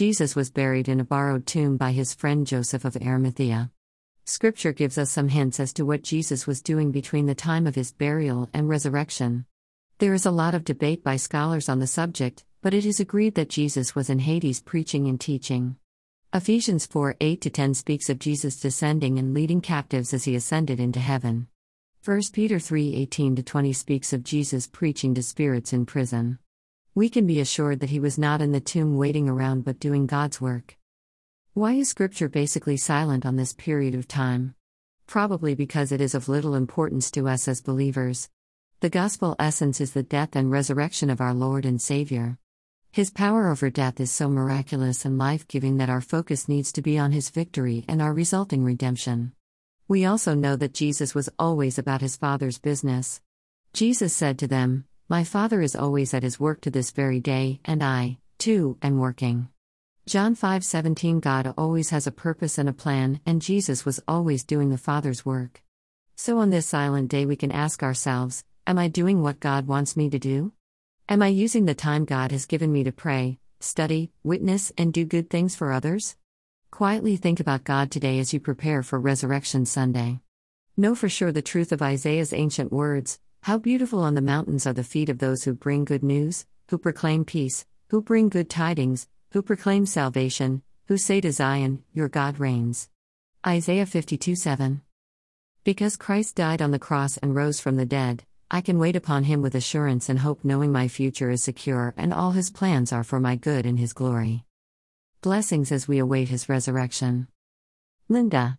Jesus was buried in a borrowed tomb by his friend Joseph of Arimathea. Scripture gives us some hints as to what Jesus was doing between the time of his burial and resurrection. There is a lot of debate by scholars on the subject, but it is agreed that Jesus was in Hades preaching and teaching. Ephesians 4 8 10 speaks of Jesus descending and leading captives as he ascended into heaven. 1 Peter 3 18 20 speaks of Jesus preaching to spirits in prison. We can be assured that he was not in the tomb waiting around but doing God's work. Why is Scripture basically silent on this period of time? Probably because it is of little importance to us as believers. The gospel essence is the death and resurrection of our Lord and Savior. His power over death is so miraculous and life giving that our focus needs to be on his victory and our resulting redemption. We also know that Jesus was always about his Father's business. Jesus said to them, My Father is always at his work to this very day, and I, too, am working. John 5:17 God always has a purpose and a plan and Jesus was always doing the Father's work. So on this silent day we can ask ourselves, am I doing what God wants me to do? Am I using the time God has given me to pray, study, witness and do good things for others? Quietly think about God today as you prepare for Resurrection Sunday. Know for sure the truth of Isaiah's ancient words How beautiful on the mountains are the feet of those who bring good news, who proclaim peace, who bring good tidings, who proclaim salvation, who say to Zion, Your God reigns. Isaiah 52 7. Because Christ died on the cross and rose from the dead, I can wait upon him with assurance and hope, knowing my future is secure and all his plans are for my good and his glory. Blessings as we await his resurrection. Linda.